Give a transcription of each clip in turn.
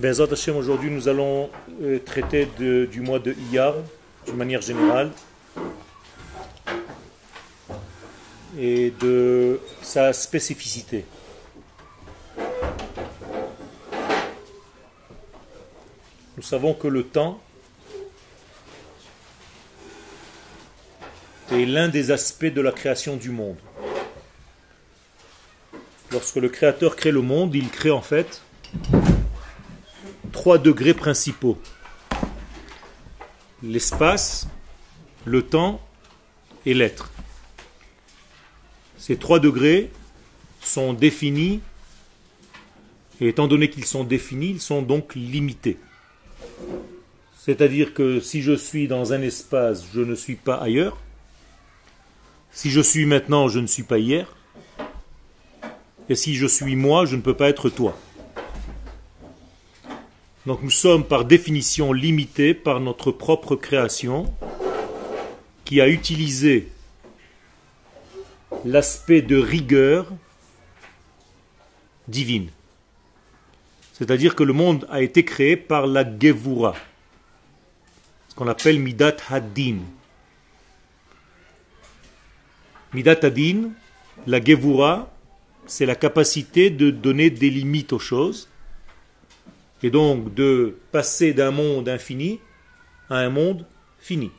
Bezat Hashem, aujourd'hui nous allons euh, traiter du mois de Iyar, d'une manière générale, et de sa spécificité. Nous savons que le temps est l'un des aspects de la création du monde. Lorsque le Créateur crée le monde, il crée en fait trois degrés principaux. L'espace, le temps et l'être. Ces trois degrés sont définis, et étant donné qu'ils sont définis, ils sont donc limités. C'est-à-dire que si je suis dans un espace, je ne suis pas ailleurs. Si je suis maintenant, je ne suis pas hier. Et si je suis moi, je ne peux pas être toi. Donc nous sommes par définition limités par notre propre création qui a utilisé l'aspect de rigueur divine. C'est-à-dire que le monde a été créé par la Gevura, ce qu'on appelle Midat Hadin. Midat Hadin, la Gevura, c'est la capacité de donner des limites aux choses et donc de passer d'un monde infini à un monde fini.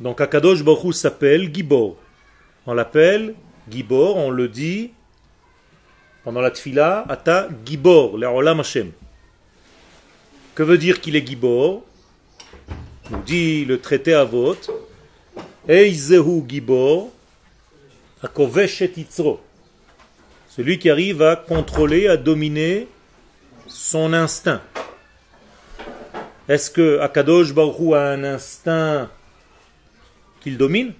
Donc Akadosh Baruch s'appelle Gibor. On l'appelle Gibor, on le dit pendant la tfila, Ata Gibor, l'Olam Hashem. Que veut dire qu'il est Gibor? Nous dit le traité Avot, Eizehu Gibor, Akovesh et Yitzro. Celui qui arrive à contrôler, à dominer son instinct. Est-ce que Akadosh Baruch a un instinct qu'il domine?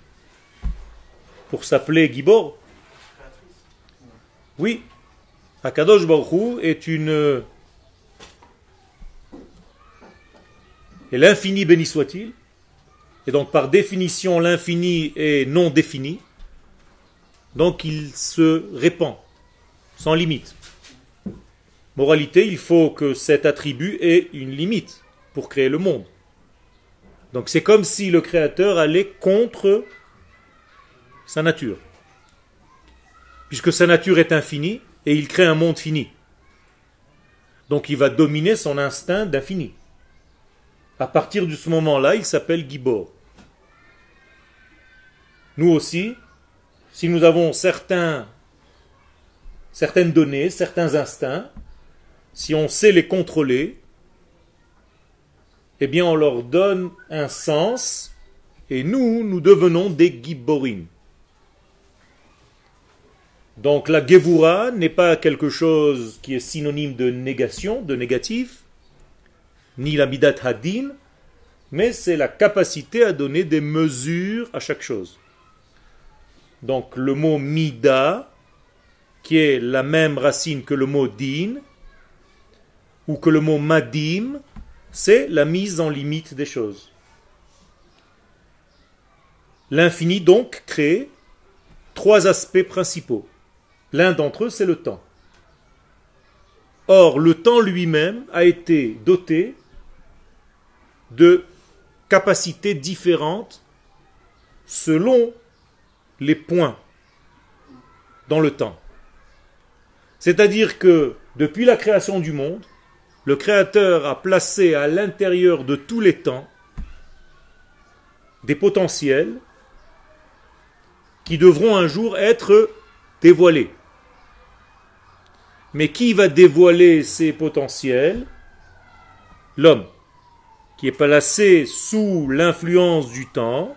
Pour s'appeler Gibor? Oui. Akadosh Baruch est une et l'infini béni soit-il. Et donc par définition l'infini est non défini. Donc il se répand sans limite. Moralité, il faut que cet attribut ait une limite pour créer le monde. Donc c'est comme si le Créateur allait contre sa nature. Puisque sa nature est infinie et il crée un monde fini. Donc il va dominer son instinct d'infini. À partir de ce moment-là, il s'appelle Gibor. Nous aussi, si nous avons certains, certaines données, certains instincts, si on sait les contrôler, eh bien on leur donne un sens et nous, nous devenons des giborim. Donc la gevura n'est pas quelque chose qui est synonyme de négation, de négatif, ni la midat hadin, mais c'est la capacité à donner des mesures à chaque chose. Donc le mot mida, qui est la même racine que le mot din, ou que le mot madim, c'est la mise en limite des choses. L'infini donc crée trois aspects principaux. L'un d'entre eux, c'est le temps. Or, le temps lui-même a été doté de capacités différentes selon les points dans le temps. C'est-à-dire que depuis la création du monde, le Créateur a placé à l'intérieur de tous les temps des potentiels qui devront un jour être dévoilés. Mais qui va dévoiler ces potentiels? L'homme, qui est placé sous l'influence du temps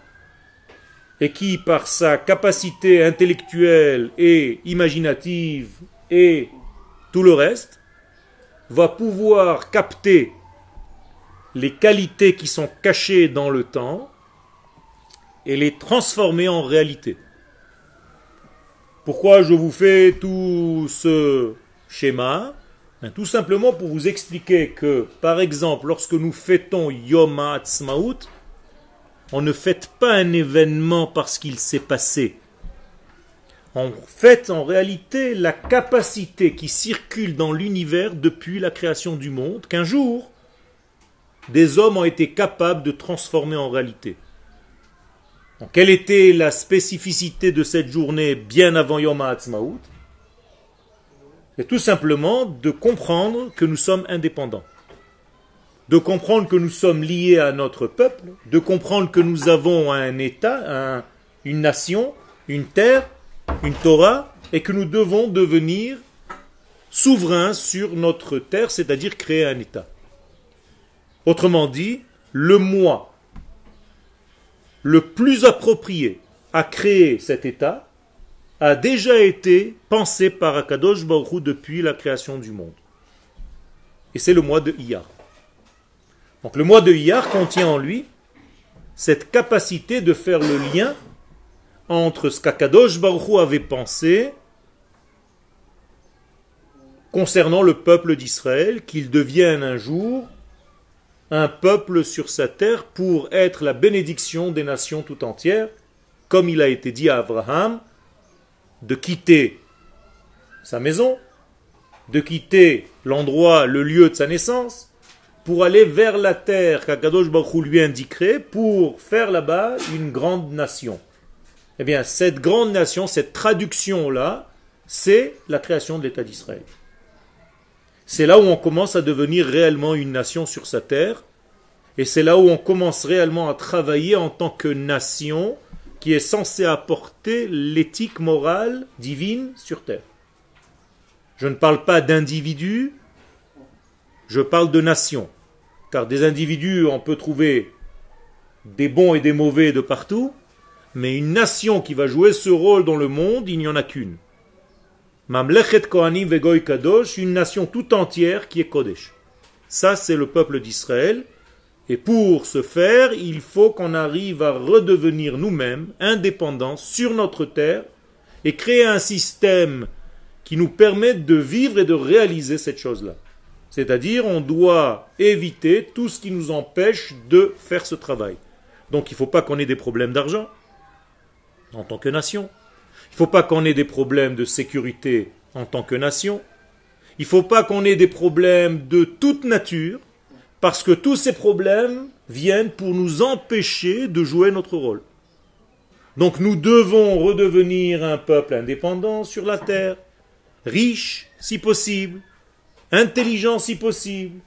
et qui, par sa capacité intellectuelle et imaginative et tout le reste, va pouvoir capter les qualités qui sont cachées dans le temps et les transformer en réalité. Pourquoi je vous fais tout ce schéma? Ben, Tout simplement pour vous expliquer que, par exemple, lorsque nous fêtons Yom Ha'atzmaut, on ne fête pas un événement parce qu'il s'est passé. En fait, en réalité, la capacité qui circule dans l'univers depuis la création du monde, qu'un jour, des hommes ont été capables de transformer en réalité. quelle était la spécificité de cette journée bien avant Yom HaAtzmaut C'est tout simplement de comprendre que nous sommes indépendants. De comprendre que nous sommes liés à notre peuple, de comprendre que nous avons un État, une nation, une terre, une Torah et que nous devons devenir souverains sur notre terre, c'est-à-dire créer un État. Autrement dit, le moi le plus approprié à créer cet État a déjà été pensé par Akadosh Baruch depuis la création du monde. Et c'est le mois de Iyar. Donc le mois de Iyar contient en lui cette capacité de faire le lien entre ce qu'Akadosh Baruch avait pensé concernant le peuple d'Israël, qu'il devienne un jour un peuple sur sa terre pour être la bénédiction des nations tout entières, comme il a été dit à Abraham, de quitter sa maison, de quitter l'endroit, le lieu de sa naissance, pour aller vers la terre qu'Akadosh Baruch lui indiquerait pour faire là-bas une grande nation. Eh bien, cette grande nation, cette traduction-là, c'est la création de l'État d'Israël. C'est là où on commence à devenir réellement une nation sur sa terre, et c'est là où on commence réellement à travailler en tant que nation qui est censée apporter l'éthique morale divine sur terre. Je ne parle pas d'individus, je parle de nation. Car des individus, on peut trouver des bons et des mauvais de partout, mais une nation qui va jouer ce rôle dans le monde, il n'y en a qu'une. Mamlechet Kohanim Vegoy Kadosh, une nation tout entière qui est Kodesh. Ça, c'est le peuple d'Israël. Et pour ce faire, il faut qu'on arrive à redevenir nous-mêmes indépendants sur notre terre et créer un système qui nous permette de vivre et de réaliser cette chose-là. C'est-à-dire, on doit éviter tout ce qui nous empêche de faire ce travail. Donc, il ne faut pas qu'on ait des problèmes d'argent, en tant que nation. Il ne faut pas qu'on ait des problèmes de sécurité en tant que nation. Il ne faut pas qu'on ait des problèmes de toute nature, parce que tous ces problèmes viennent pour nous empêcher de jouer notre rôle. Donc nous devons redevenir un peuple indépendant sur la terre, riche si possible, intelligent si possible,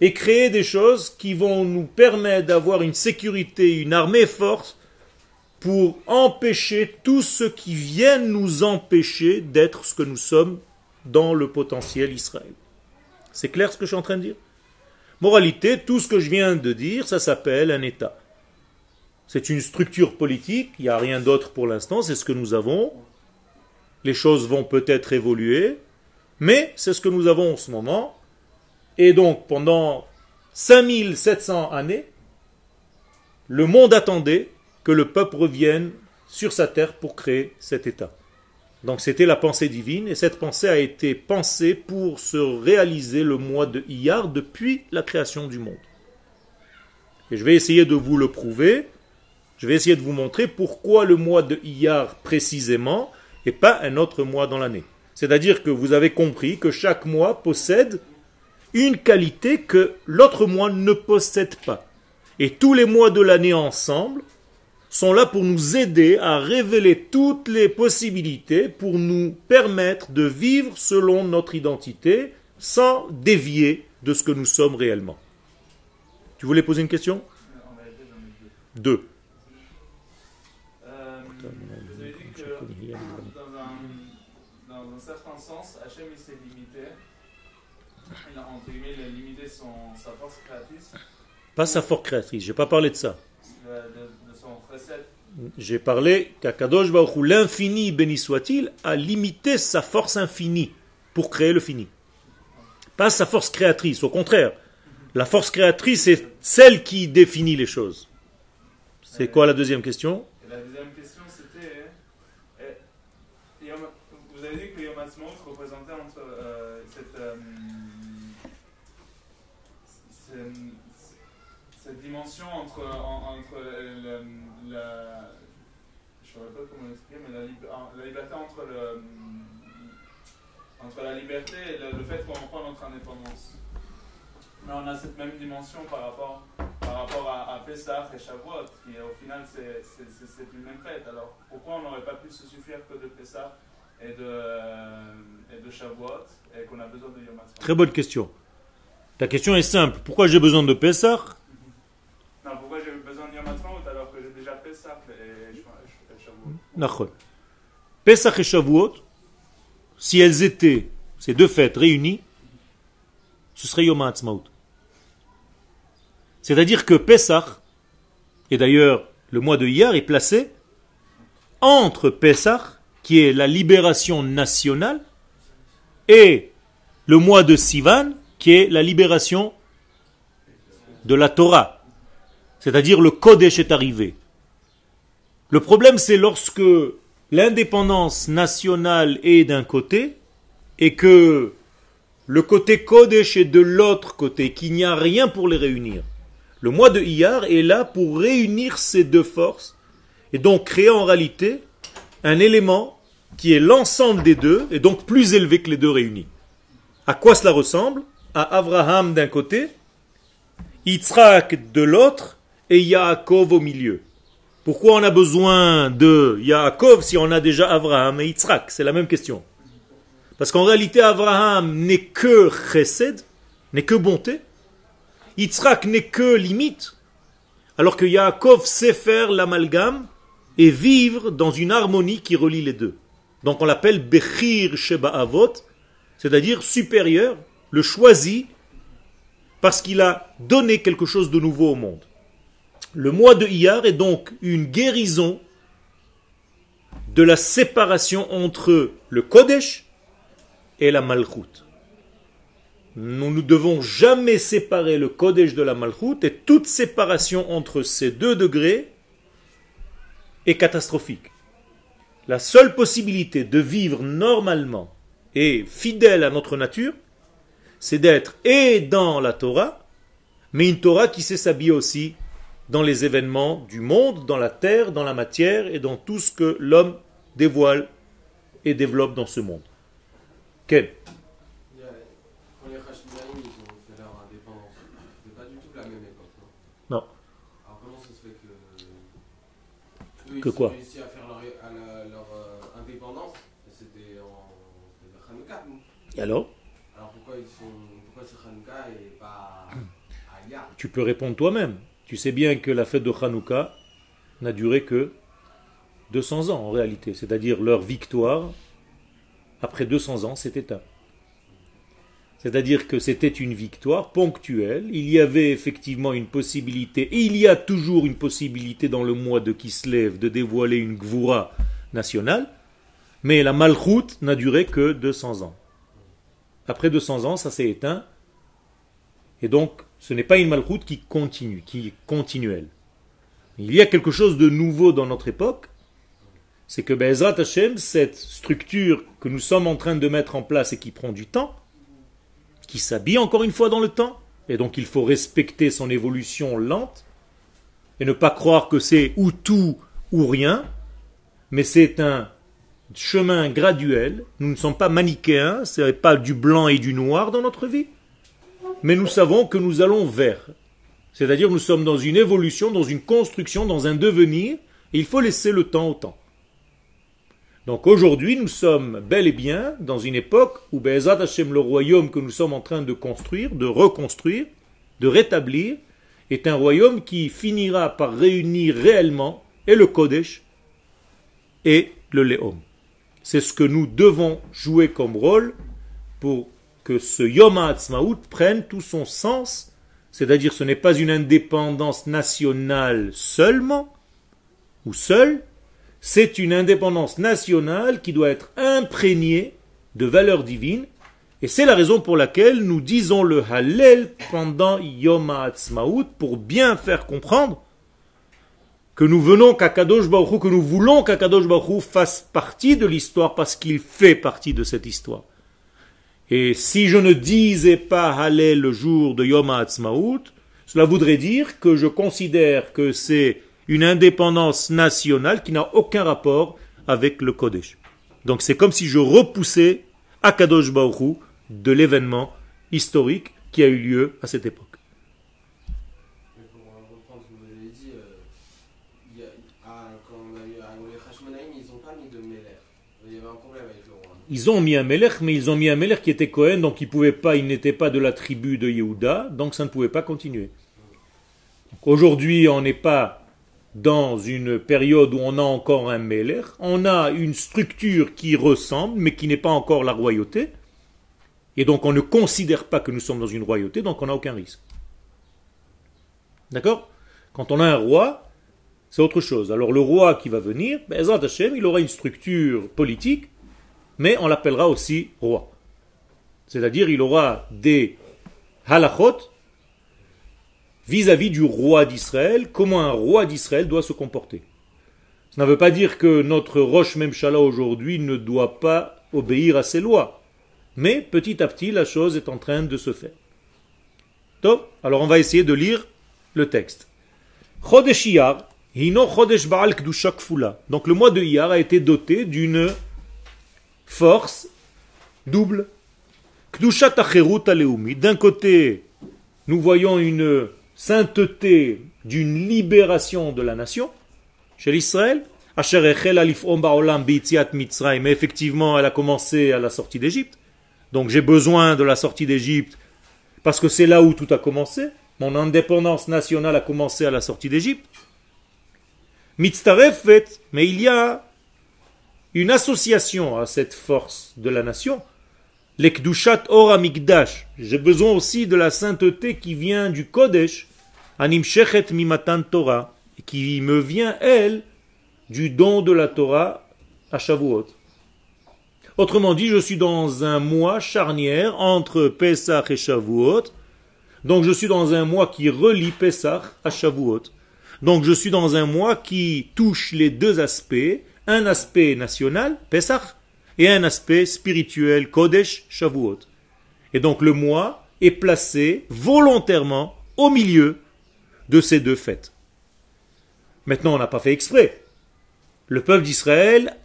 et créer des choses qui vont nous permettre d'avoir une sécurité, une armée forte pour empêcher tout ce qui vient nous empêcher d'être ce que nous sommes dans le potentiel Israël. C'est clair ce que je suis en train de dire? Moralité, tout ce que je viens de dire, ça s'appelle un État. C'est une structure politique, il n'y a rien d'autre pour l'instant, c'est ce que nous avons. Les choses vont peut-être évoluer, mais c'est ce que nous avons en ce moment. Et donc, pendant 5700 années, le monde attendait que le peuple revienne sur sa terre pour créer cet État. Donc c'était la pensée divine, et cette pensée a été pensée pour se réaliser le mois de Iyar depuis la création du monde. Et je vais essayer de vous le prouver, je vais essayer de vous montrer pourquoi le mois de Iyar précisément, et pas un autre mois dans l'année. C'est-à-dire que vous avez compris que chaque mois possède une qualité que l'autre mois ne possède pas. Et tous les mois de l'année ensemble sont là pour nous aider à révéler toutes les possibilités pour nous permettre de vivre selon notre identité sans dévier de ce que nous sommes réellement. Tu voulais poser une question? Deux. Euh, vous avez dit que dans un, dans un certain sens, Hachem s'est limité. Il a entre guillemets il a limité son, sa force créatrice. Pas sa force créatrice, je n'ai pas parlé de ça. De, de, de son précepte. J'ai parlé qu'Akadosh Baruch l'infini béni soit-il, a limité sa force infinie pour créer le fini. Pas sa force créatrice, au contraire. La force créatrice est celle qui définit les choses. C'est quoi la deuxième question? Et la deuxième question c'était euh, Yom- vous avez dit que Yom Ha'atzmaut représentait entre euh, cette, euh, cette, dimension entre, en- entre la, je saurais pas comment l'expliquer, mais la, lib- la liberté entre, le, entre la liberté et le, fait qu'on prend notre indépendance. Mais on a cette même dimension par rapport, par rapport à, à Pessah et Shavuot, qui au final c'est une même fête. Alors pourquoi on n'aurait pas pu se suffire que de Pessah et de, et de Shavuot et qu'on a besoin de Yom Très bonne question. Ta question est simple. Pourquoi j'ai besoin de Pessah Non, pourquoi j'ai besoin de Yom Ha'atzmaut alors que j'ai déjà Pessah et, Sh- et Shavuot Nachon. Pesach et Shavuot, si elles étaient, ces deux fêtes réunies, ce serait Yom HaAtzmaut. C'est-à-dire que Pesach, et d'ailleurs le mois de Iyar est placé entre Pesach, qui est la libération nationale, et le mois de Sivan, qui est la libération de la Torah. C'est-à-dire le Kodesh est arrivé. Le problème, c'est lorsque l'indépendance nationale est d'un côté et que le côté Kodesh est de l'autre côté, qu'il n'y a rien pour les réunir. Le mois de Iyar est là pour réunir ces deux forces et donc créer en réalité un élément qui est l'ensemble des deux et donc plus élevé que les deux réunis. À quoi cela ressemble? À Abraham d'un côté, Yitzhak de l'autre et Yaakov au milieu. Pourquoi on a besoin de Yaakov si on a déjà Abraham et Yitzhak? C'est la même question. Parce qu'en réalité, Abraham n'est que chesed, n'est que bonté. Yitzhak n'est que limite. Alors que Yaakov sait faire l'amalgame et vivre dans une harmonie qui relie les deux. Donc on l'appelle Bechir Sheba Avot, c'est-à-dire supérieur, le choisi, parce qu'il a donné quelque chose de nouveau au monde. Le mois de Iyar est donc une guérison de la séparation entre le Kodesh et la Malchut. Nous ne devons jamais séparer le Kodesh de la Malchut et toute séparation entre ces deux degrés est catastrophique. La seule possibilité de vivre normalement et fidèle à notre nature, c'est d'être et dans la Torah, mais une Torah qui sait s'habiller aussi dans les événements du monde, dans la terre, dans la matière et dans tout ce que l'homme dévoile et développe dans ce monde. Quel Il y a- Quand les Hashmonaïm, ils ont fait leur indépendance, c'était pas du tout la même époque, non Non. Alors comment ça se fait que... Eux, Que ils quoi? Ont réussi à faire leur, à la- leur, euh, indépendance, et c'était en... C'était le Hanouka, Et alors? Alors pourquoi ils sont... Pourquoi c'est Hanouka et pas à Iyar Tu peux répondre toi-même. Tu sais bien que la fête de Hanouka n'a duré que 200 ans en réalité. C'est-à-dire leur victoire, après 200 ans, s'est éteinte. C'est-à-dire que c'était une victoire ponctuelle. Il y avait effectivement une possibilité, et il y a toujours une possibilité dans le mois de Kislev de dévoiler une gvoura nationale, mais la malchoute n'a duré que 200 ans. Après 200 ans, ça s'est éteint, et donc ce n'est pas une malchoute qui continue, qui est continuelle. Il y a quelque chose de nouveau dans notre époque, c'est que Bezrat Hashem, cette structure que nous sommes en train de mettre en place et qui prend du temps, qui s'habille encore une fois dans le temps, et donc il faut respecter son évolution lente, et ne pas croire que c'est ou tout ou rien, mais c'est un chemin graduel, nous ne sommes pas manichéens, ce n'est pas du blanc et du noir dans notre vie, mais nous savons que nous allons vers. C'est-à-dire nous sommes dans une évolution, dans une construction, dans un devenir, et il faut laisser le temps au temps. Donc aujourd'hui, nous sommes bel et bien dans une époque où Be'ezat Hashem, le royaume que nous sommes en train de construire, de reconstruire, de rétablir, est un royaume qui finira par réunir réellement et le Kodesh et le Léom. C'est ce que nous devons jouer comme rôle pour que ce Yom HaAtzmaut prenne tout son sens, c'est-à-dire ce n'est pas une indépendance nationale seulement, ou seule, c'est une indépendance nationale qui doit être imprégnée de valeurs divines, et c'est la raison pour laquelle nous disons le Hallel pendant Yom HaAtzmaut pour bien faire comprendre que nous venons qu'Akadosh Baruch que nous voulons qu'Akadosh Baruch fasse partie de l'histoire parce qu'il fait partie de cette histoire. Et si je ne disais pas Hallel le jour de Yom HaAtzmaut, cela voudrait dire que je considère que c'est une indépendance nationale qui n'a aucun rapport avec le Kodesh. Donc c'est comme si je repoussais Akadosh Baruch de l'événement historique qui a eu lieu à cette époque. Mais pour reprendre ce que vous avez dit, euh, il y a- à- quand on a eu à les Hashmonaïm, ils n'ont pas mis de Meller. Il y avait un problème avec le roi. Ils ont mis un Melech, mais ils ont mis un Melech qui était Cohen, donc il pouvait pas, il n'était pas de la tribu de Yehuda, donc ça ne pouvait pas continuer. Aujourd'hui, on n'est pas dans une période où on a encore un Melech, on a une structure qui ressemble, mais qui n'est pas encore la royauté, et donc on ne considère pas que nous sommes dans une royauté, donc on n'a aucun risque. D'accord? Quand on a un roi, c'est autre chose. Alors le roi qui va venir, ben, Ezrat Hashem, il aura une structure politique, mais on l'appellera aussi roi. C'est-à-dire, il aura des halachot vis-à-vis du roi d'Israël, comment un roi d'Israël doit se comporter. Ça ne veut pas dire que notre Roche Memchala aujourd'hui ne doit pas obéir à ses lois. Mais petit à petit, la chose est en train de se faire. Top. Alors on va essayer de lire le texte. Chodesh Iyar, hino Chodesh Baal Kedusha Kfula. Donc le mois de Iyar a été doté d'une force double. Kdushat. D'un côté, nous voyons une sainteté d'une libération de la nation chez l'Israël. Mais effectivement, elle a commencé à la sortie d'Égypte. Donc j'ai besoin de la sortie d'Égypte parce que c'est là où tout a commencé. Mon indépendance nationale a commencé à la sortie d'Égypte. Mitztarefet, mais il y a une association à cette force de la nation. L'ekdushat or amigdash. J'ai besoin aussi de la sainteté qui vient du Kodesh, anim shechet mimatan Torah, qui me vient, elle, du don de la Torah à Shavuot. Autrement dit, je suis dans un mois charnière entre Pesach et Shavuot. Donc je suis dans un mois qui relie Pesach à Shavuot. Donc je suis dans un mois qui touche les deux aspects, un aspect national, Pesach, et un aspect spirituel, Kodesh, Shavuot. Et donc le mois est placé volontairement au milieu de ces deux fêtes. Maintenant, on n'a pas fait exprès. Le peuple d'Israël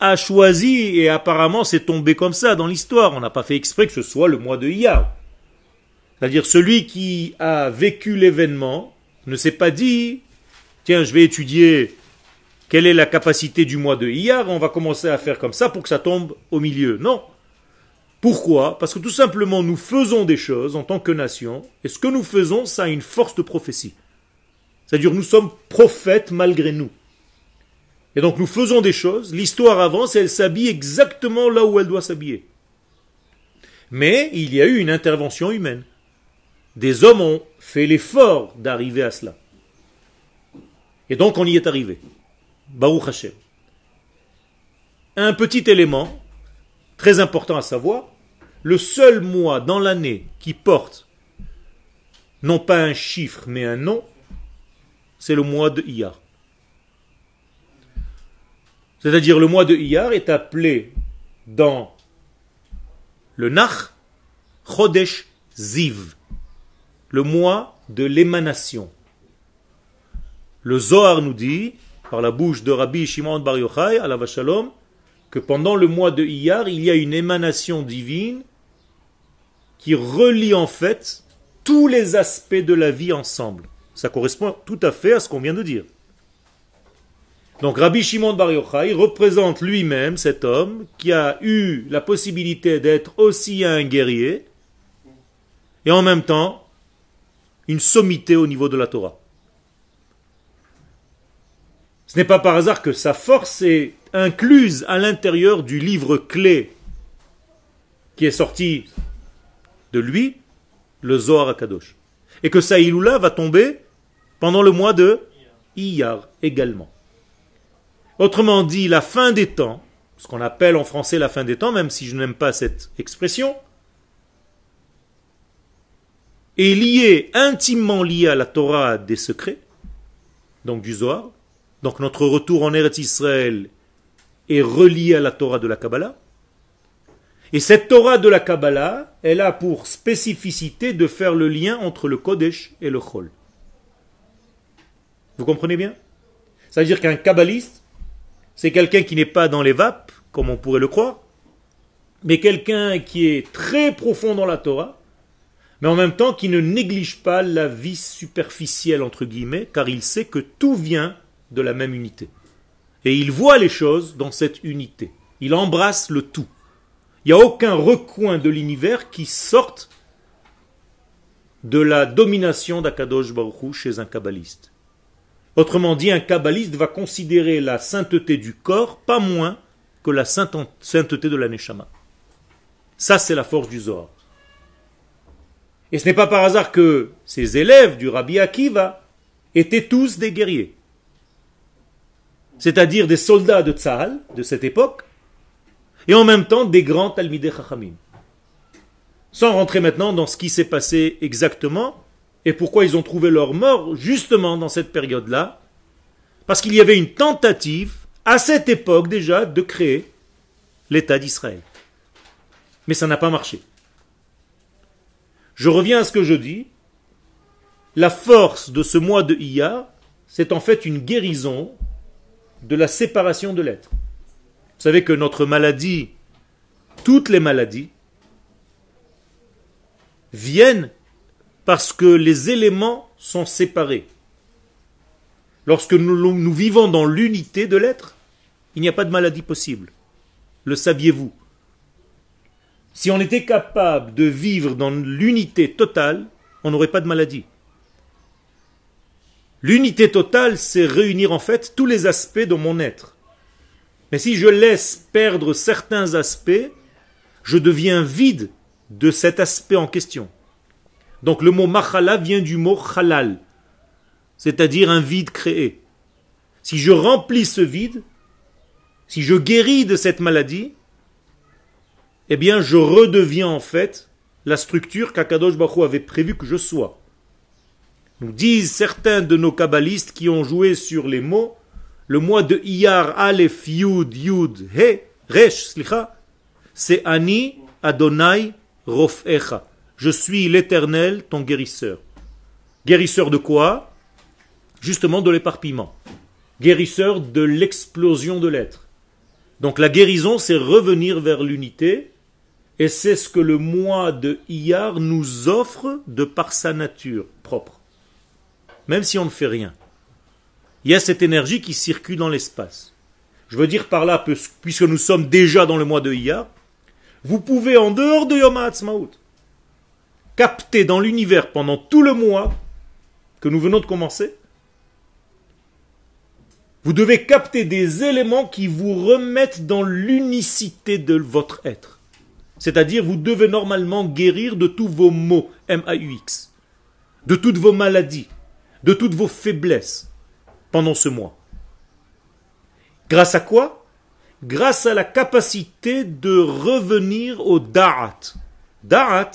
a choisi, et apparemment c'est tombé comme ça dans l'histoire, on n'a pas fait exprès que ce soit le mois de Iyar. C'est-à-dire celui qui a vécu l'événement ne s'est pas dit, tiens, je vais étudier quelle est la capacité du mois de Iyar, on va commencer à faire comme ça pour que ça tombe au milieu. Non? Pourquoi? Parce que tout simplement nous faisons des choses en tant que nation, et ce que nous faisons, ça a une force de prophétie. C'est-à-dire nous sommes prophètes malgré nous. Et donc nous faisons des choses, l'histoire avance et elle s'habille exactement là où elle doit s'habiller. Mais il y a eu une intervention humaine. Des hommes ont fait l'effort d'arriver à cela. Et donc on y est arrivé. Baruch Hashem. Un petit élément très important à savoir, le seul mois dans l'année qui porte non pas un chiffre mais un nom, c'est le mois de Iyar. C'est-à-dire le mois de Iyar est appelé dans le Nach Chodesh Ziv, le mois de l'émanation. Le Zohar nous dit, par la bouche de Rabbi Shimon Bar Yochai, à la Shalom, que pendant le mois de Iyar, il y a une émanation divine qui relie en fait tous les aspects de la vie ensemble. Ça correspond tout à fait à ce qu'on vient de dire. Donc Rabbi Shimon Bar Yochai représente lui-même cet homme qui a eu la possibilité d'être aussi un guerrier et en même temps une sommité au niveau de la Torah. Ce n'est pas par hasard que sa force est incluse à l'intérieur du livre clé qui est sorti de lui, le Zohar Akadosh. Et que sa Iloula va tomber pendant le mois de Iyar également. Autrement dit, la fin des temps, ce qu'on appelle en français la fin des temps, même si je n'aime pas cette expression, est liée, intimement liée à la Torah des secrets, donc du Zohar. Donc notre retour en Eretz Israël est relié à la Torah de la Kabbalah. Et cette Torah de la Kabbalah, elle a pour spécificité de faire le lien entre le Kodesh et le Chol. Vous comprenez bien? Ça veut dire qu'un kabbaliste, c'est quelqu'un qui n'est pas dans les vapes, comme on pourrait le croire, mais quelqu'un qui est très profond dans la Torah, mais en même temps qui ne néglige pas la vie superficielle, entre guillemets, car il sait que tout vient de la même unité. Et il voit les choses dans cette unité. Il embrasse le tout. Il n'y a aucun recoin de l'univers qui sorte de la domination d'Akadosh Baruch chez un kabbaliste. Autrement dit, un kabbaliste va considérer la sainteté du corps pas moins que la sainteté de la neshama. Ça, c'est la force du Zohar. Et ce n'est pas par hasard que ces élèves du Rabbi Akiva étaient tous des guerriers. C'est-à-dire des soldats de Tzahal de cette époque, et en même temps des grands Talmidei Chachamim. Sans rentrer maintenant dans ce qui s'est passé exactement et pourquoi ils ont trouvé leur mort justement dans cette période-là, parce qu'il y avait une tentative à cette époque déjà de créer l'État d'Israël. Mais ça n'a pas marché. Je reviens à ce que je dis. La force de ce mois de Iyar, c'est en fait une guérison de la séparation de l'être. Vous savez que notre maladie, toutes les maladies, viennent parce que les éléments sont séparés. Lorsque nous, vivons dans l'unité de l'être, il n'y a pas de maladie possible. Le saviez-vous? Si on était capable de vivre dans l'unité totale, on n'aurait pas de maladie. L'unité totale, c'est réunir en fait tous les aspects de mon être. Mais si je laisse perdre certains aspects, je deviens vide de cet aspect en question. Donc le mot machala vient du mot halal, c'est-à-dire un vide créé. Si je remplis ce vide, si je guéris de cette maladie, eh bien je redeviens en fait la structure qu'Akadosh Baruch avait prévu que je sois. Nous disent certains de nos kabbalistes qui ont joué sur les mots, le mois de Iyar, Aleph, Yud, Yud, He, Resh, Slicha, c'est Ani Adonai Rofecha. Je suis l'éternel, ton guérisseur. Guérisseur de quoi? Justement de l'éparpillement. Guérisseur de l'explosion de l'être. Donc la guérison, c'est revenir vers l'unité, et c'est ce que le mois de Iyar nous offre de par sa nature propre. Même si on ne fait rien. Il y a cette énergie qui circule dans l'espace. Je veux dire par là, puisque nous sommes déjà dans le mois de Iyar, vous pouvez en dehors de Yom HaAtzmaut capter dans l'univers pendant tout le mois que nous venons de commencer, vous devez capter des éléments qui vous remettent dans l'unicité de votre être. C'est-à-dire, vous devez normalement guérir de tous vos maux, M-A-U-X, de toutes vos maladies, de toutes vos faiblesses pendant ce mois. Grâce à quoi? Grâce à la capacité de revenir au Da'at. Da'at,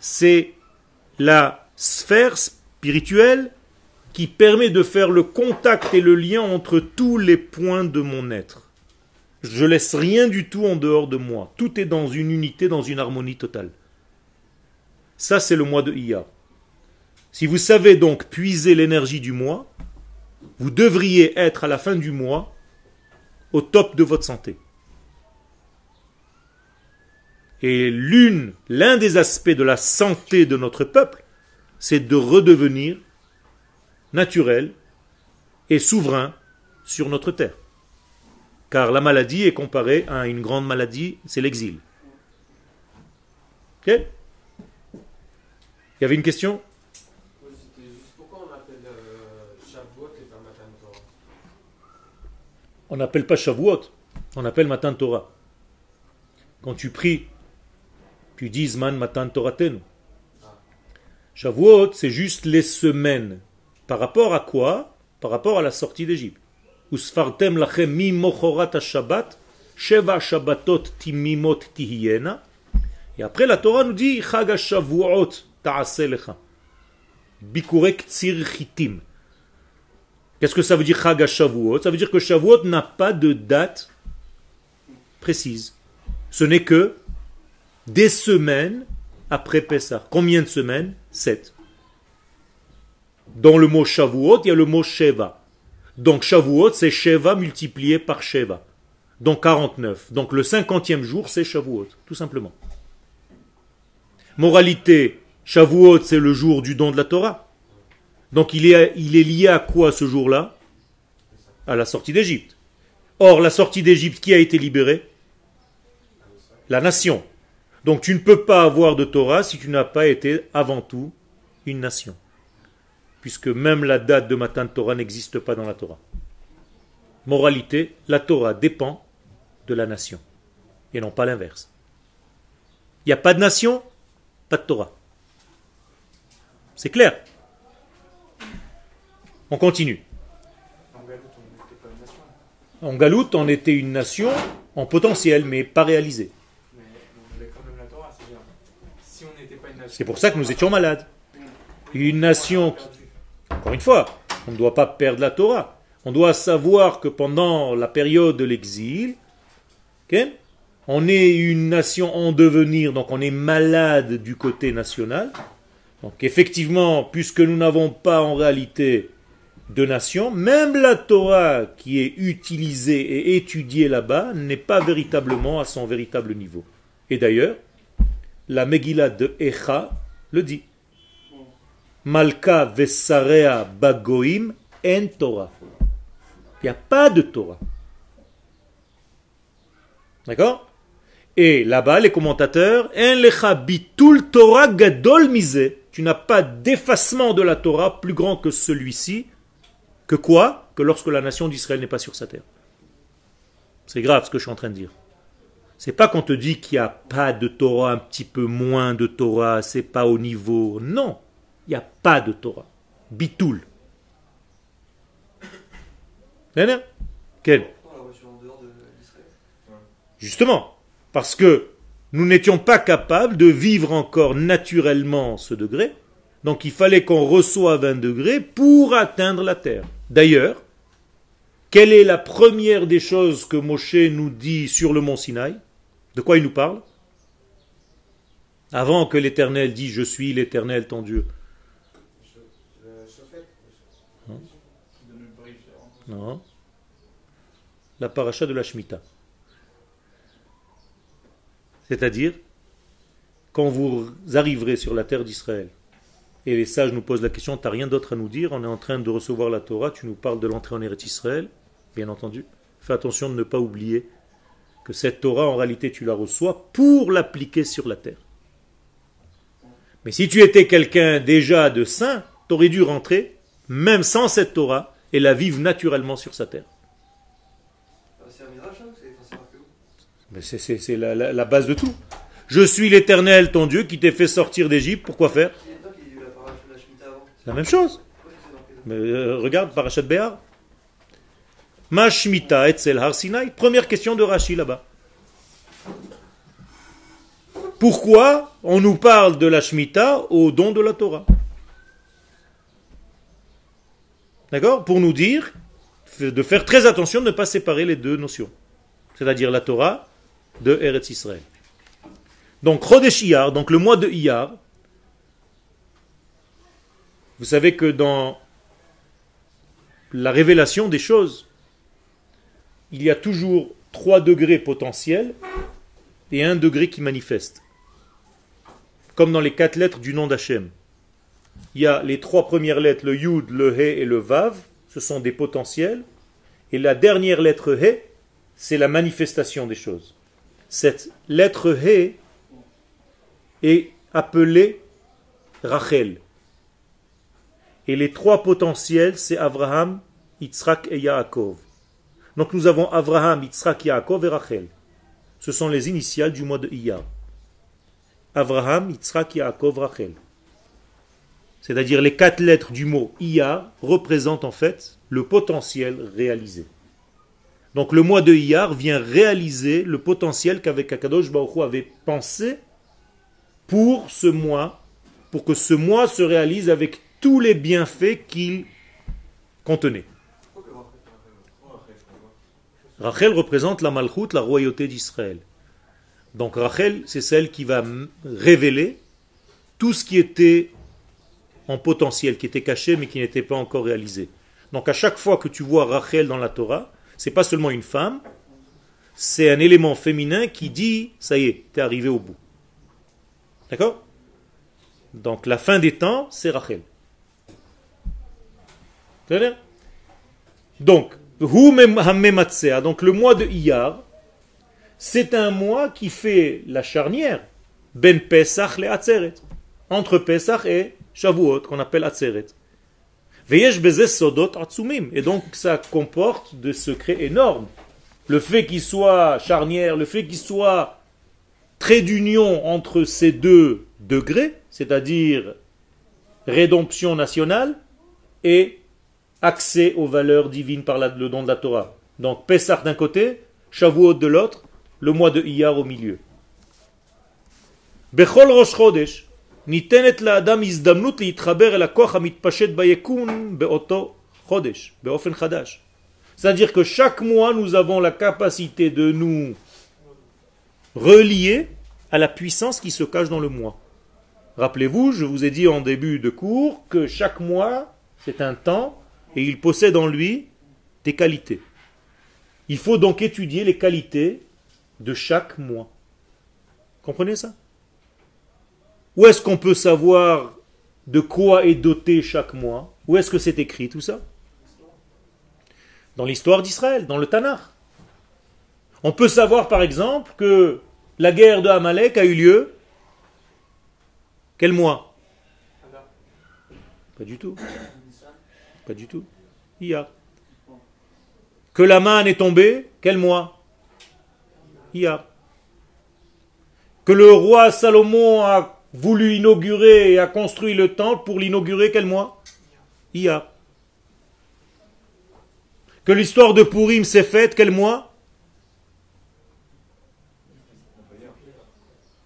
c'est la sphère spirituelle qui permet de faire le contact et le lien entre tous les points de mon être. Je laisse rien du tout en dehors de moi. Tout est dans une unité, dans une harmonie totale. Ça, c'est le mois de Iyar. Si vous savez donc puiser l'énergie du mois, vous devriez être à la fin du mois au top de votre santé. Et l'un des aspects de la santé de notre peuple, c'est de redevenir naturel et souverain sur notre terre. Car la maladie est comparée à une grande maladie, c'est l'exil. Ok? Il y avait une question? On n'appelle pas Shavuot, on appelle Matan Torah. Quand tu pries tu dis man matan toraten. Shavuot, c'est juste les semaines. Par rapport à quoi? Par rapport à la sortie d'Égypte. Usfartem lachem mi mochorat shabbat, sheva shabbatot timimot tihiyena. Et après la Torah nous dit Chag Shavuot ta'ase lecha. Bikurek tsir chitim. Qu'est-ce que ça veut dire Chag Shavuot Ça veut dire que Shavuot n'a pas de date précise. Ce n'est que des semaines après Pessah. Combien de semaines? Sept. Dans le mot Shavuot, il y a le mot Sheva. Donc Shavuot, c'est Sheva multiplié par Sheva. Donc 49. Donc le cinquantième jour, c'est Shavuot, tout simplement. Moralité, Shavuot, c'est le jour du don de la Torah. Donc il est, lié à quoi ce jour-là? À la sortie d'Égypte. Or, la sortie d'Égypte, qui a été libérée? La nation. Donc tu ne peux pas avoir de Torah si tu n'as pas été avant tout une nation. Puisque même la date de matin de Torah n'existe pas dans la Torah. Moralité, la Torah dépend de la nation. Et non pas l'inverse. Il n'y a pas de nation, pas de Torah. C'est clair? On continue. En Galoute, on était une nation en potentiel, mais pas réalisée. C'est pour ça que nous étions malades. Une nation, encore une fois, on ne doit pas perdre la Torah. On doit savoir que pendant la période de l'exil, on est une nation en devenir, donc on est malade du côté national. Donc effectivement, puisque nous n'avons pas en réalité de nation, même la Torah qui est utilisée et étudiée là-bas n'est pas véritablement à son véritable niveau. Et d'ailleurs, la Megillah de Echa le dit. Malka vesarea bagoim en Torah. Il n'y a pas de Torah. D'accord? Et là-bas, les commentateurs, en lecha bitul Torah gadol mise. Tu n'as pas d'effacement de la Torah plus grand que celui-ci. Que quoi Que lorsque la nation d'Israël n'est pas sur sa terre. C'est grave ce que je suis en train de dire. C'est pas qu'on te dit qu'il n'y a pas de Torah, un petit peu moins de Torah, c'est pas au niveau. Non, il n'y a pas de Torah. Bitoul. Quel Justement, parce que nous n'étions pas capables de vivre encore naturellement ce degré, donc il fallait qu'on reçoive un degré pour atteindre la terre. D'ailleurs, quelle est la première des choses que Moshe nous dit sur le mont Sinaï? De quoi il nous parle? Avant que l'Éternel dise Je suis l'Éternel ton Dieu. Non. La paracha de la Shemitah. C'est-à-dire, quand vous arriverez sur la terre d'Israël, et les sages nous posent la question, tu n'as rien d'autre à nous dire, on est en train de recevoir la Torah, tu nous parles de l'entrée en Eretz Israël, bien entendu. Fais attention de ne pas oublier que cette Torah, en réalité, tu la reçois pour l'appliquer sur la terre. Mais si tu étais quelqu'un déjà de saint, tu aurais dû rentrer, même sans cette Torah, et la vivre naturellement sur sa terre. C'est la, base de tout. Je suis l'Éternel, ton Dieu, qui t'ai fait sortir d'Égypte. Pourquoi faire? La même chose. Mais, euh, regarde, Parashat Béar. Ma Shemitah Etzel Har Sinai. Première question de Rashi là-bas. Pourquoi on nous parle de la Shemitah au don de la Torah? D'accord? Pour nous dire de faire très attention de ne pas séparer les deux notions. C'est-à-dire la Torah de Eretz Israël. Donc, Chodesh Iyar, donc le mois de Iyar, vous savez que dans la révélation des choses, il y a toujours trois degrés potentiels et un degré qui manifeste. Comme dans les quatre lettres du nom d'Hachem. Il y a les trois premières lettres, le Yud, le He et le Vav, ce sont des potentiels. Et la dernière lettre He, c'est la manifestation des choses cette lettre He est appelée Rachel. Et les trois potentiels, c'est Abraham, Yitzhak et Yaakov. Donc nous avons Abraham, Yitzhak, Yaakov et Rachel. Ce sont les initiales du mois de Iyar. Abraham, Yitzhak, Yaakov, Rachel. C'est-à-dire les quatre lettres du mot Iyar représentent en fait le potentiel réalisé. Donc le mois de Iyar vient réaliser le potentiel qu'avec Akadosh Baruch avait pensé pour ce mois, pour que ce mois se réalise avec tous les bienfaits qu'il contenait. Rachel représente la Malchut, la royauté d'Israël. Donc Rachel, c'est celle qui va révéler tout ce qui était en potentiel qui était caché mais qui n'était pas encore réalisé. Donc à chaque fois que tu vois Rachel dans la Torah, c'est pas seulement une femme, c'est un élément féminin qui dit ça y est, tu es arrivé au bout. D'accord? Donc la fin des temps, c'est Rachel. Donc, donc le mois de Iyar, c'est un mois qui fait la charnière ben Pesach et Atzeret, entre Pesach et Shavuot, qu'on appelle Atzeret. Et donc ça comporte des secrets énormes. Le fait qu'il soit charnière, le fait qu'il soit trait d'union entre ces deux degrés, c'est-à-dire rédemption nationale et accès aux valeurs divines par le don de la Torah. Donc Pessah d'un côté, Shavuot de l'autre, le mois de Iyar au milieu. Bechol Rosh Chodesh, ניתנת לאדם הזדמנות להתחבר אל הכוח המתפשט ביקום באותו חודש, באופן חדש. C'est-à-dire que chaque mois, nous avons la capacité de nous relier à la puissance qui se cache dans le mois. Rappelez-vous, je vous ai dit en début de cours que chaque mois, c'est un temps et il possède en lui des qualités. Il faut donc étudier les qualités de chaque mois. Comprenez ça? Où est-ce qu'on peut savoir de quoi est doté chaque mois Où est-ce que c'est écrit tout ça? Dans l'histoire d'Israël, dans le Tanakh. On peut savoir par exemple que la guerre de Amalek a eu lieu quel mois? Pas du tout. Pas du tout. Hier. Que la manne est tombée, quel mois Hier. Que le roi Salomon a voulu inaugurer et a construit le temple pour l'inaugurer quel mois Hier. Que l'histoire de Purim s'est faite quel mois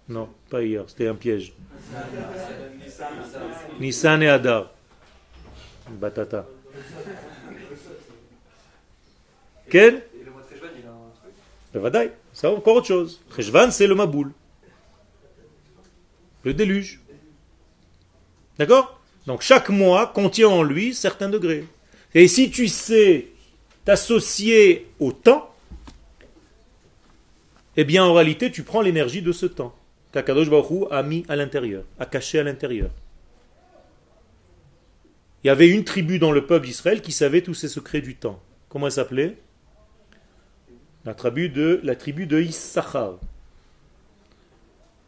Non, pas hier, c'était un piège. Nissan et Adar. Batata. Quel Le ça encore autre chose. Treshvan, c'est le Maboul. Le déluge. D'accord? Donc chaque mois contient en lui certains degrés. Et si tu sais t'associer au temps, eh bien en réalité tu prends l'énergie de ce temps qu'Akadosh Baruch a mis à l'intérieur, a caché à l'intérieur. Il y avait une tribu dans le peuple d'Israël qui savait tous ces secrets du temps. Comment elle s'appelait? La tribu de la tribu de Issachar.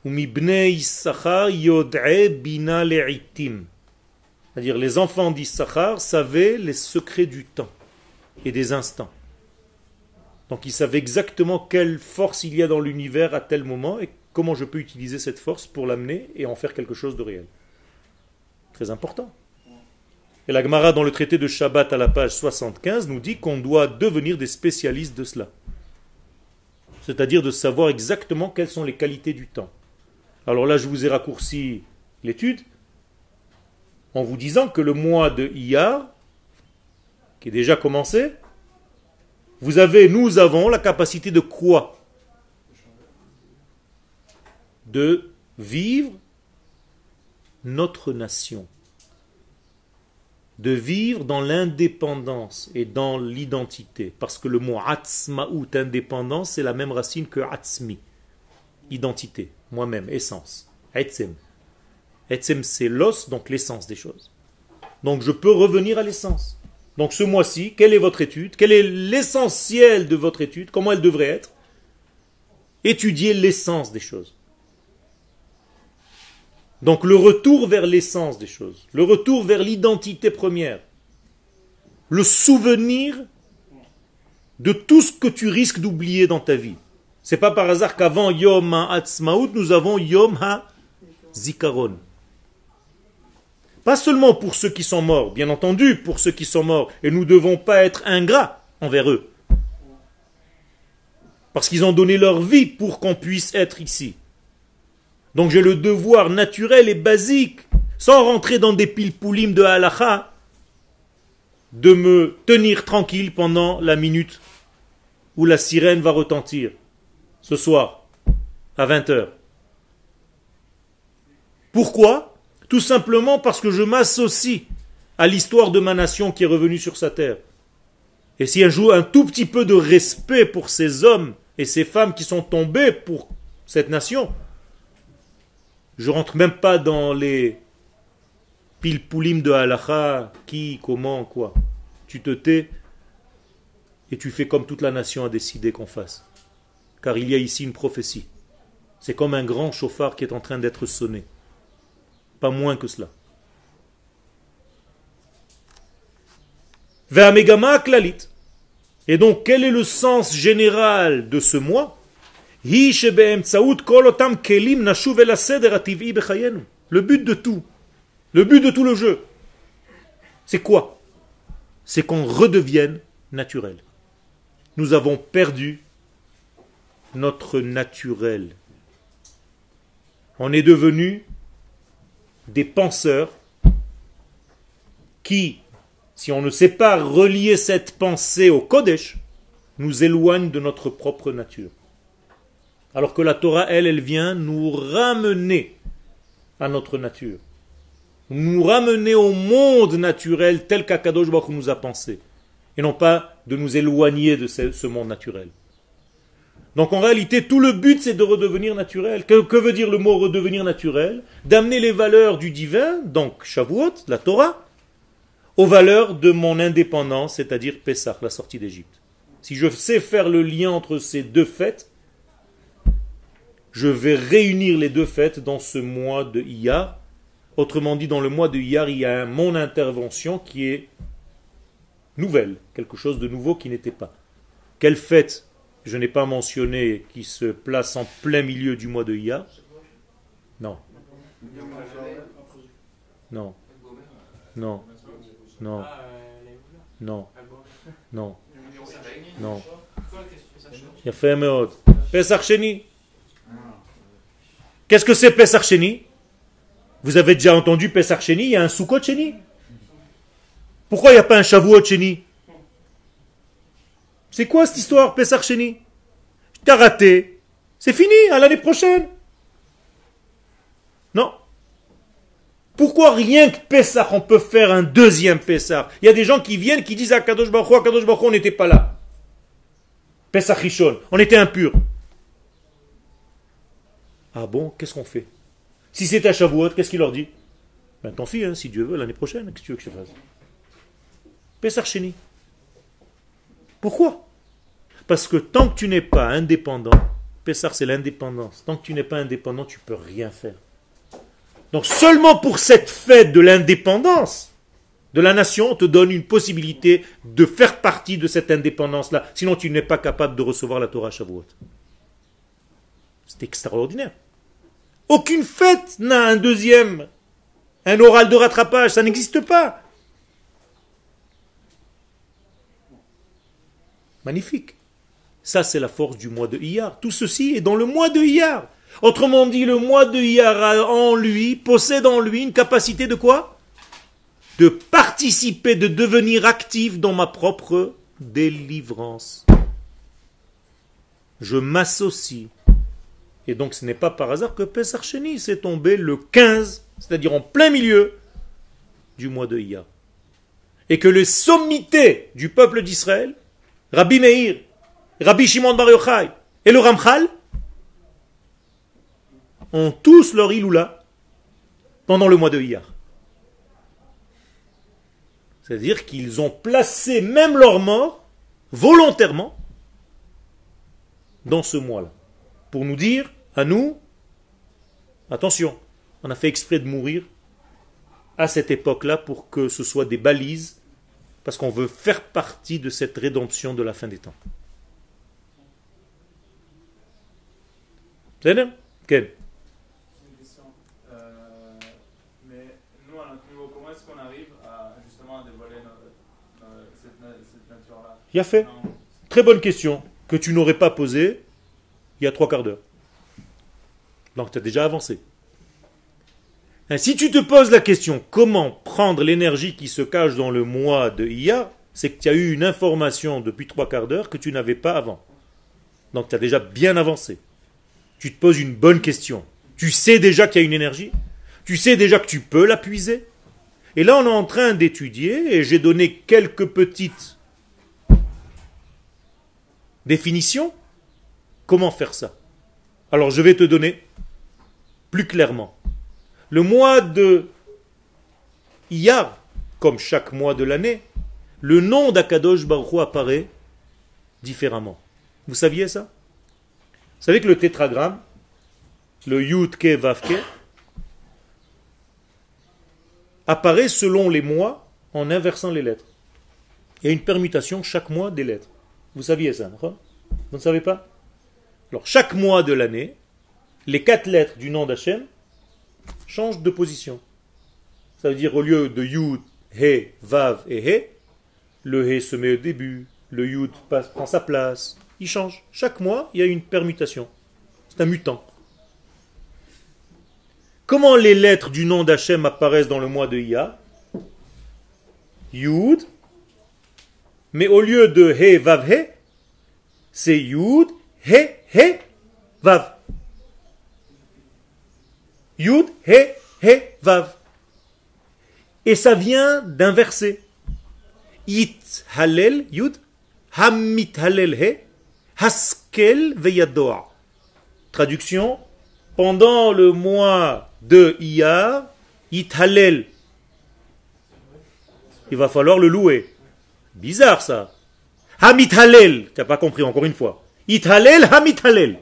C'est-à-dire les enfants d'Issachar savaient les secrets du temps et des instants. Donc ils savaient exactement quelle force il y a dans l'univers à tel moment et comment je peux utiliser cette force pour l'amener et en faire quelque chose de réel. Très important. Et la Gemara dans le traité de Shabbat à la page 75 nous dit qu'on doit devenir des spécialistes de cela. C'est-à-dire de savoir exactement quelles sont les qualités du temps. Alors là, je vous ai raccourci l'étude en vous disant que le mois de Iyar, qui est déjà commencé, vous avez, nous avons la capacité de quoi? De vivre notre nation de vivre dans l'indépendance et dans l'identité. Parce que le mot atzmaout, indépendance, c'est la même racine que atzmi, identité, moi-même, essence. Etzem. Etzem, c'est l'os, donc l'essence des choses. Donc je peux revenir à l'essence. Donc ce mois-ci, quelle est votre étude? Quel est l'essentiel de votre étude? Comment elle devrait être? Étudier l'essence des choses. Donc le retour vers l'essence des choses, le retour vers l'identité première, le souvenir de tout ce que tu risques d'oublier dans ta vie. C'est pas par hasard qu'avant Yom HaAtzmaut, nous avons Yom HaZikaron. Pas seulement pour ceux qui sont morts, bien entendu pour ceux qui sont morts, et nous ne devons pas être ingrats envers eux. Parce qu'ils ont donné leur vie pour qu'on puisse être ici. Donc j'ai le devoir naturel et basique, sans rentrer dans des pilpoulim de halacha, de me tenir tranquille pendant la minute où la sirène va retentir, ce soir, à 20h. Pourquoi? Tout simplement parce que je m'associe à l'histoire de ma nation qui est revenue sur sa terre. Et si un jour un tout petit peu de respect pour ces hommes et ces femmes qui sont tombés pour cette nation, je rentre même pas dans les pilpoulim de halacha, qui, comment, quoi. Tu te tais et tu fais comme toute la nation a décidé qu'on fasse. Car il y a ici une prophétie. C'est comme un grand chauffard qui est en train d'être sonné. Pas moins que cela. Et donc, quel est le sens général de ce mois? Le but de tout, le but de tout le jeu, c'est quoi? C'est qu'on redevienne naturel. Nous avons perdu notre naturel. On est devenu des penseurs qui, si on ne sait pas relier cette pensée au Kodesh, nous éloigne de notre propre nature. Alors que la Torah, elle, elle vient nous ramener à notre nature. Nous ramener au monde naturel tel qu'Akadosh Baruch nous a pensé. Et non pas de nous éloigner de ce monde naturel. Donc en réalité, tout le but, c'est de redevenir naturel. Que, que, veut dire le mot redevenir naturel? D'amener les valeurs du divin, donc Shavuot, la Torah, aux valeurs de mon indépendance, c'est-à-dire Pessah, la sortie d'Égypte. Si je sais faire le lien entre ces deux fêtes, je vais réunir les deux fêtes dans ce mois de Iyar. Autrement dit, dans le mois de Iyar, il y a mon intervention qui est nouvelle, quelque chose de nouveau qui n'était pas. Quelle fête je n'ai pas mentionné qui se place en plein milieu du mois de Iyar? Non. Non. Non. Non. Non. Non. Non. Fait un Pesach Sheni. Qu'est-ce que c'est Pesach Sheni? Vous avez déjà entendu Pesach Sheni? Il y a un Sukkot Sheni? Pourquoi il n'y a pas un Shavuot Sheni? C'est quoi cette histoire, Pesach Sheni? T'as raté. C'est fini, à l'année prochaine. Non. Pourquoi rien que Pessah, on peut faire un deuxième Pessah Il y a des gens qui viennent, qui disent à Kadosh Baruch à Kadosh Baruch on n'était pas là. Pessah on était impur. Ah bon, qu'est-ce qu'on fait? Si c'est à Shavuot, qu'est-ce qu'il leur dit? Ben tant hein, si Dieu veut, l'année prochaine, qu'est-ce que tu veux que je fasse? Pessah Sheni. Pourquoi? Parce que tant que tu n'es pas indépendant, Pessar c'est l'indépendance, tant que tu n'es pas indépendant, tu peux rien faire. Donc seulement pour cette fête de l'indépendance de la nation, on te donne une possibilité de faire partie de cette indépendance-là. Sinon, tu n'es pas capable de recevoir la Torah Shavuot. Extraordinaire. Aucune fête n'a un deuxième, un oral de rattrapage, ça n'existe pas. Magnifique. Ça, c'est la force du mois de Iyar. Tout ceci est dans le mois de Iyar. Autrement dit, le mois de Iyar en lui, possède en lui une capacité de quoi? De participer, de devenir actif dans ma propre délivrance. Je m'associe. Et donc ce n'est pas par hasard que Pesach s'est tombé le 15, c'est-à-dire en plein milieu du mois de Iyar. Et que les sommités du peuple d'Israël Rabbi Meir, Rabbi Shimon Bar Yochai et le Ramchal ont tous leur iloula pendant le mois de Iyar. C'est-à-dire qu'ils ont placé même leur mort volontairement dans ce mois-là. Pour nous dire, à nous, attention, on a fait exprès de mourir à cette époque-là pour que ce soit des balises parce qu'on veut faire partie de cette rédemption de la fin des temps. C'est bien question. Euh, mais nous, à notre niveau, comment est-ce qu'on arrive à justement à dévoiler cette, nature-là? Il a fait. Très bonne question que tu n'aurais pas posée il y a trois quarts d'heure. Donc tu as déjà avancé. Hein, si tu te poses la question comment prendre l'énergie qui se cache dans le moi de IA, c'est que tu as eu une information depuis trois quarts d'heure que tu n'avais pas avant. Donc tu as déjà bien avancé. Tu te poses une bonne question. Tu sais déjà qu'il y a une énergie Tu sais déjà que tu peux la puiser. Et là, on est en train d'étudier, et j'ai donné quelques petites définitions. Comment faire ça? Alors, je vais te donner plus clairement. Le mois de Iyar, comme chaque mois de l'année, le nom d'Akadosh Baruch apparaît différemment. Vous saviez ça? Vous savez que le tétragramme, le Yud Ke Vav Ke, apparaît selon les mois en inversant les lettres. Il y a une permutation chaque mois des lettres. Vous saviez ça, Vous ne savez pas? Alors, chaque mois de l'année, les quatre lettres du nom d'Hachem changent de position. Ça veut dire au lieu de Yud, He, Vav et He, le He se met au début, le Yud prend sa place. Il change. Chaque mois, il y a une permutation. C'est un mutant. Comment les lettres du nom d'Hachem apparaissent dans le mois de Iyar Yud. Mais au lieu de He, Vav, He, c'est Yud, He, He, Vav. Yud, He, He, Vav. Et ça vient d'un verset. It, Halel, Yud, Hamit, Halel, He, Haskel, Veyadoa. Traduction. Pendant le mois de Iyar, Ithalel. Il va falloir le louer. Bizarre ça. Hamithalel. Tu n'as pas compris encore une fois. Ithalel, Hamithalel.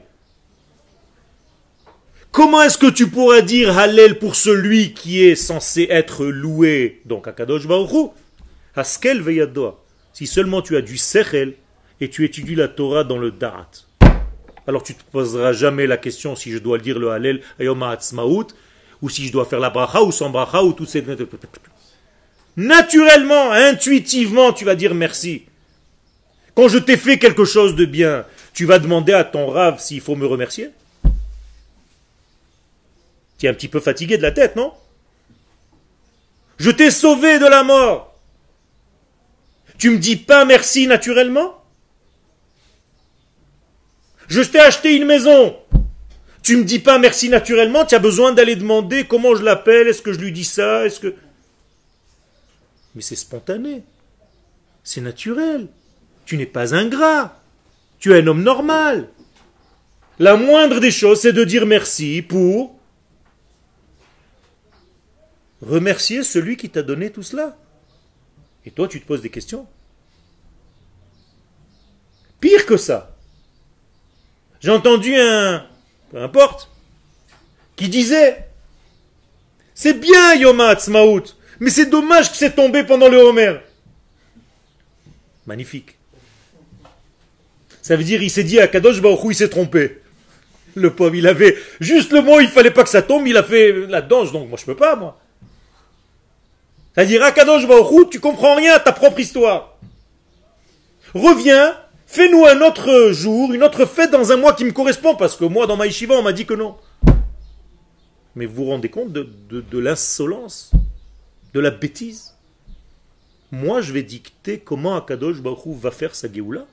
Comment est-ce que tu pourras dire Hallel pour celui qui est censé être loué Donc Akadosh Baruch Haskel veyadoa. Si seulement tu as du sechel et tu étudies la Torah dans le darat. Alors tu ne te poseras jamais la question si je dois dire le Hallel Ayom Ha'atzmaut ou si je dois faire la bracha ou sans bracha ou toutes ces... Naturellement, intuitivement, tu vas dire merci. Quand je t'ai fait quelque chose de bien, tu vas demander à ton rave s'il faut me remercier Tu es un petit peu fatigué de la tête, non? Je t'ai sauvé de la mort. Tu me dis pas merci naturellement? Je t'ai acheté une maison. Tu me dis pas merci naturellement, tu as besoin d'aller demander comment je l'appelle, est-ce que je lui dis ça, est-ce que... Mais c'est spontané. C'est naturel. Tu n'es pas ingrat. Tu es un homme normal. La moindre des choses, c'est de dire merci pour remercier celui qui t'a donné tout cela. Et toi, tu te poses des questions. Pire que ça. J'ai entendu un, peu importe, qui disait C'est bien Yom Ha'atzmaut, mais c'est dommage que c'est tombé pendant le Homer. Magnifique. Ça veut dire il s'est dit à Kadosh Baruch il s'est trompé. Le pauvre, il avait juste le mot, il fallait pas que ça tombe, il a fait la danse, donc moi je peux pas, moi. C'est-à-dire, à Kadosh Baruch tu comprends rien à ta propre histoire. Reviens, Fais-nous un autre jour, une autre fête dans un mois qui me correspond, parce que moi, dans ma yeshiva, on m'a dit que non. Mais vous vous rendez compte de, l'insolence, de la bêtise? Moi, je vais dicter comment Akadosh Baruch va faire sa Géoula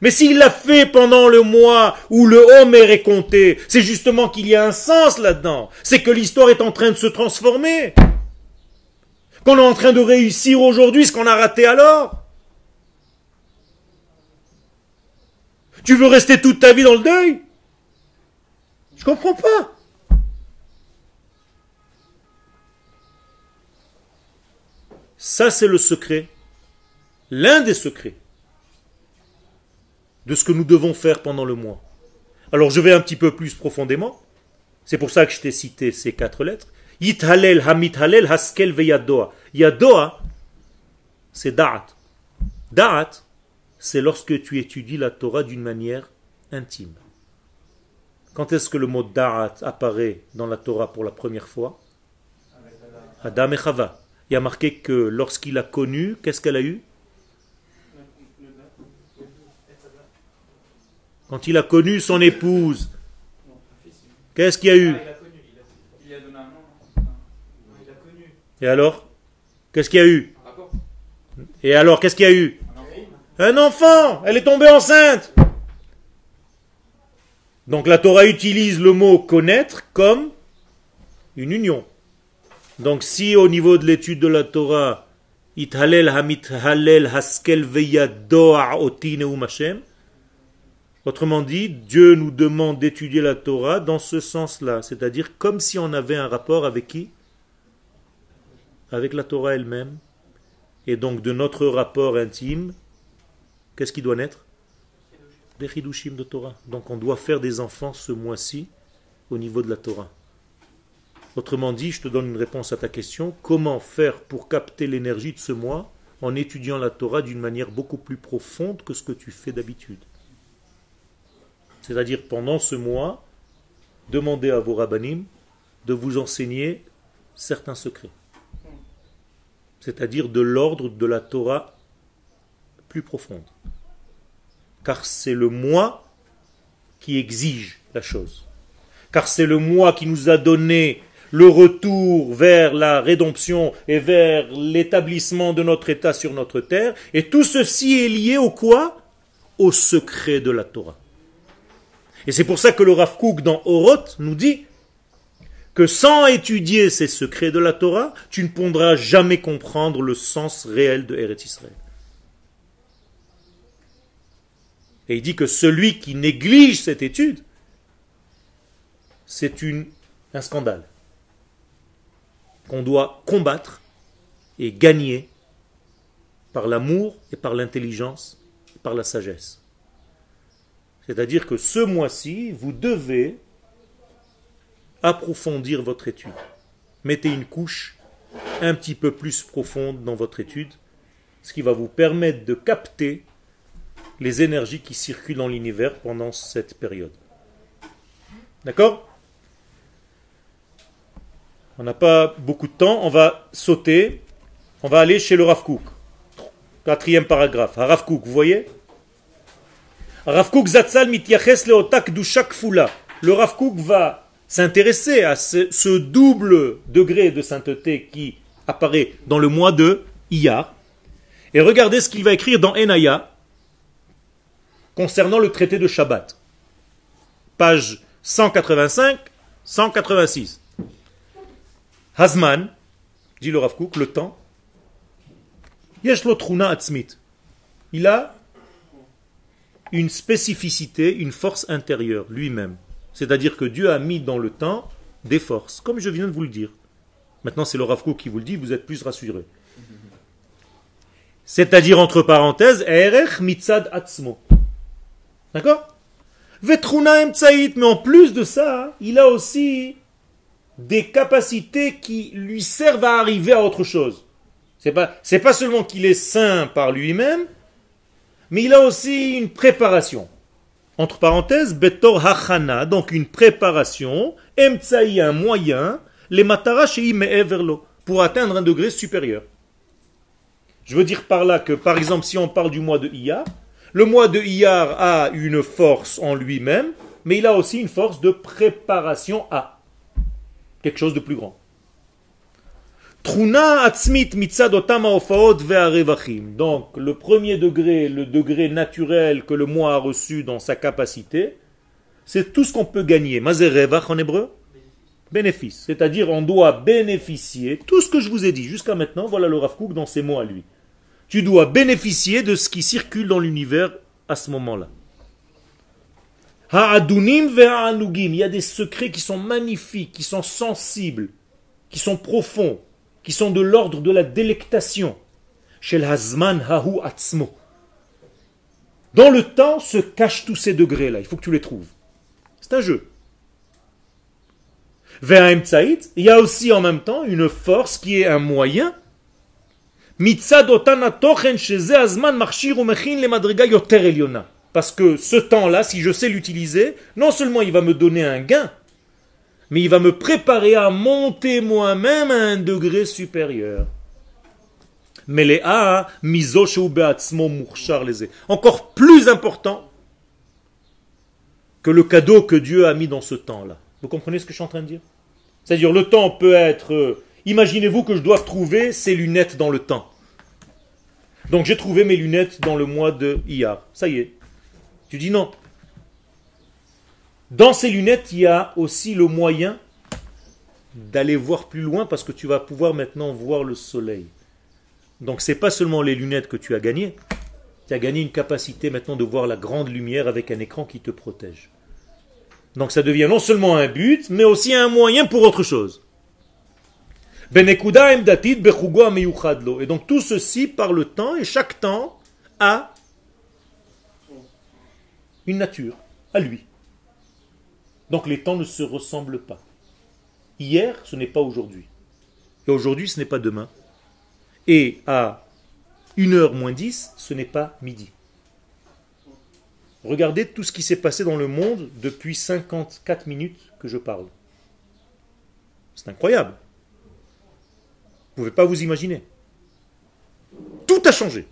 mais s'il l'a fait pendant le mois où le Homer est compté, c'est justement qu'il y a un sens là-dedans. C'est que l'histoire est en train de se transformer. Qu'on est en train de réussir aujourd'hui ce qu'on a raté alors. Tu veux rester toute ta vie dans le deuil? Je comprends pas. Ça, c'est le secret, l'un des secrets de ce que nous devons faire pendant le mois. Alors, je vais un petit peu plus profondément. C'est pour ça que je t'ai cité ces quatre lettres. Yithalel, Hamithalel, Haskel, Veyadoa. Yadoa, c'est Da'at. Da'at, c'est lorsque tu étudies la Torah d'une manière intime. Quand est-ce que le mot Da'at apparaît dans la Torah pour la première fois? Adam et Chava. Il y a marqué que lorsqu'il a connu, qu'est-ce qu'elle a eu? Quand il a connu son épouse, qu'est-ce qu'il y a eu? Et alors Qu'est-ce qu'il y a eu? Et alors, qu'est-ce qu'il y a eu? Un enfant, elle est tombée enceinte. Donc la Torah utilise le mot connaître comme une union. Donc si au niveau de l'étude de la Torah, Ithalel hamit halel haskel Autrement dit, Dieu nous demande d'étudier la Torah dans ce sens-là, c'est-à-dire comme si on avait un rapport avec qui? Avec la Torah elle-même. Et donc de notre rapport intime, qu'est-ce qui doit naître? Des chidushim de Torah. Donc on doit faire des enfants ce mois-ci au niveau de la Torah. Autrement dit, je te donne une réponse à ta question. Comment faire pour capter l'énergie de ce mois en étudiant la Torah d'une manière beaucoup plus profonde que ce que tu fais d'habitude? C'est-à-dire pendant ce mois, demandez à vos rabbinim de vous enseigner certains secrets. C'est-à-dire de l'ordre de la Torah plus profonde. Car c'est le moi qui exige la chose. Car c'est le moi qui nous a donné le retour vers la rédemption et vers l'établissement de notre État sur notre terre. Et tout ceci est lié au quoi? Au secret de la Torah. Et c'est pour ça que le Rav dans Oroth nous dit que sans étudier ces secrets de la Torah, tu ne pourras jamais comprendre le sens réel de Eretz Israël. Et il dit que celui qui néglige cette étude, c'est un scandale qu'on doit combattre et gagner par l'amour et par l'intelligence, par la sagesse. C'est-à-dire que ce mois-ci, vous devez approfondir votre étude. Mettez une couche un petit peu plus profonde dans votre étude, ce qui va vous permettre de capter les énergies qui circulent dans l'univers pendant cette période. D'accord? On n'a pas beaucoup de temps, on va sauter, on va aller chez le Rav Quatrième paragraphe. Rav vous voyez? Rav leotak du. Le Rav va s'intéresser à ce, double degré de sainteté qui apparaît dans le mois de Iyar. Et regardez ce qu'il va écrire dans Enaya concernant le traité de Shabbat. Page 185-186. Hazman, dit le Rav le temps, il a une spécificité, une force intérieure lui-même. C'est-à-dire que Dieu a mis dans le temps des forces, comme je viens de vous le dire. Maintenant, c'est le Rav qui vous le dit, vous êtes plus rassurés. C'est-à-dire, entre parenthèses, Erech mitzad atzmo. D'accord? Vetruna mais en plus de ça, il a aussi des capacités qui lui servent à arriver à autre chose. C'est pas, c'est pas seulement qu'il est saint par lui-même, mais il a aussi une préparation. Entre parenthèses, Betor Hachana, donc une préparation, Emtsaï, un moyen, les Matara Everlo, pour atteindre un degré supérieur. Je veux dire par là que, par exemple, si on parle du mois de Iyar, le mois de Iyar a une force en lui-même, mais il a aussi une force de préparation à quelque chose de plus grand. Donc, le premier degré, le degré naturel que le moi a reçu dans sa capacité, c'est tout ce qu'on peut gagner. Mazerevach en hébreu? Bénéfice. C'est-à-dire, on doit bénéficier, tout ce que je vous ai dit jusqu'à maintenant, voilà le Rav dans ses mots à lui. Tu dois bénéficier de ce qui circule dans l'univers à ce moment-là. Il y a des secrets qui sont magnifiques, qui sont sensibles, qui sont profonds, qui sont de l'ordre de la délectation. Dans le temps se cachent tous ces degrés-là. Il faut que tu les trouves. C'est un jeu. il y a aussi en même temps une force qui est un moyen. Parce que ce temps-là, si je sais l'utiliser, non seulement il va me donner un gain, mais il va me préparer à monter moi-même à un degré supérieur. Mais les A, encore plus important que le cadeau que Dieu a mis dans ce temps-là. Vous comprenez ce que je suis en train de dire? C'est-à-dire le temps peut être... Euh, imaginez-vous que je dois trouver ces lunettes dans le temps. Donc j'ai trouvé mes lunettes dans le mois de Iyar. Ça y est, tu dis non. Dans ces lunettes, il y a aussi le moyen d'aller voir plus loin parce que tu vas pouvoir maintenant voir le soleil. Donc c'est pas seulement les lunettes que tu as gagnées, tu as gagné une capacité maintenant de voir la grande lumière avec un écran qui te protège. Donc ça devient non seulement un but, mais aussi un moyen pour autre chose. Et donc tout ceci par le temps, et chaque temps a une nature à lui. Donc les temps ne se ressemblent pas. Hier, ce n'est pas aujourd'hui. Et aujourd'hui, ce n'est pas demain. Et à 1h moins 10, ce n'est pas midi. Regardez tout ce qui s'est passé dans le monde depuis 54 minutes que je parle. C'est incroyable. Vous ne pouvez pas vous imaginer. Tout a changé.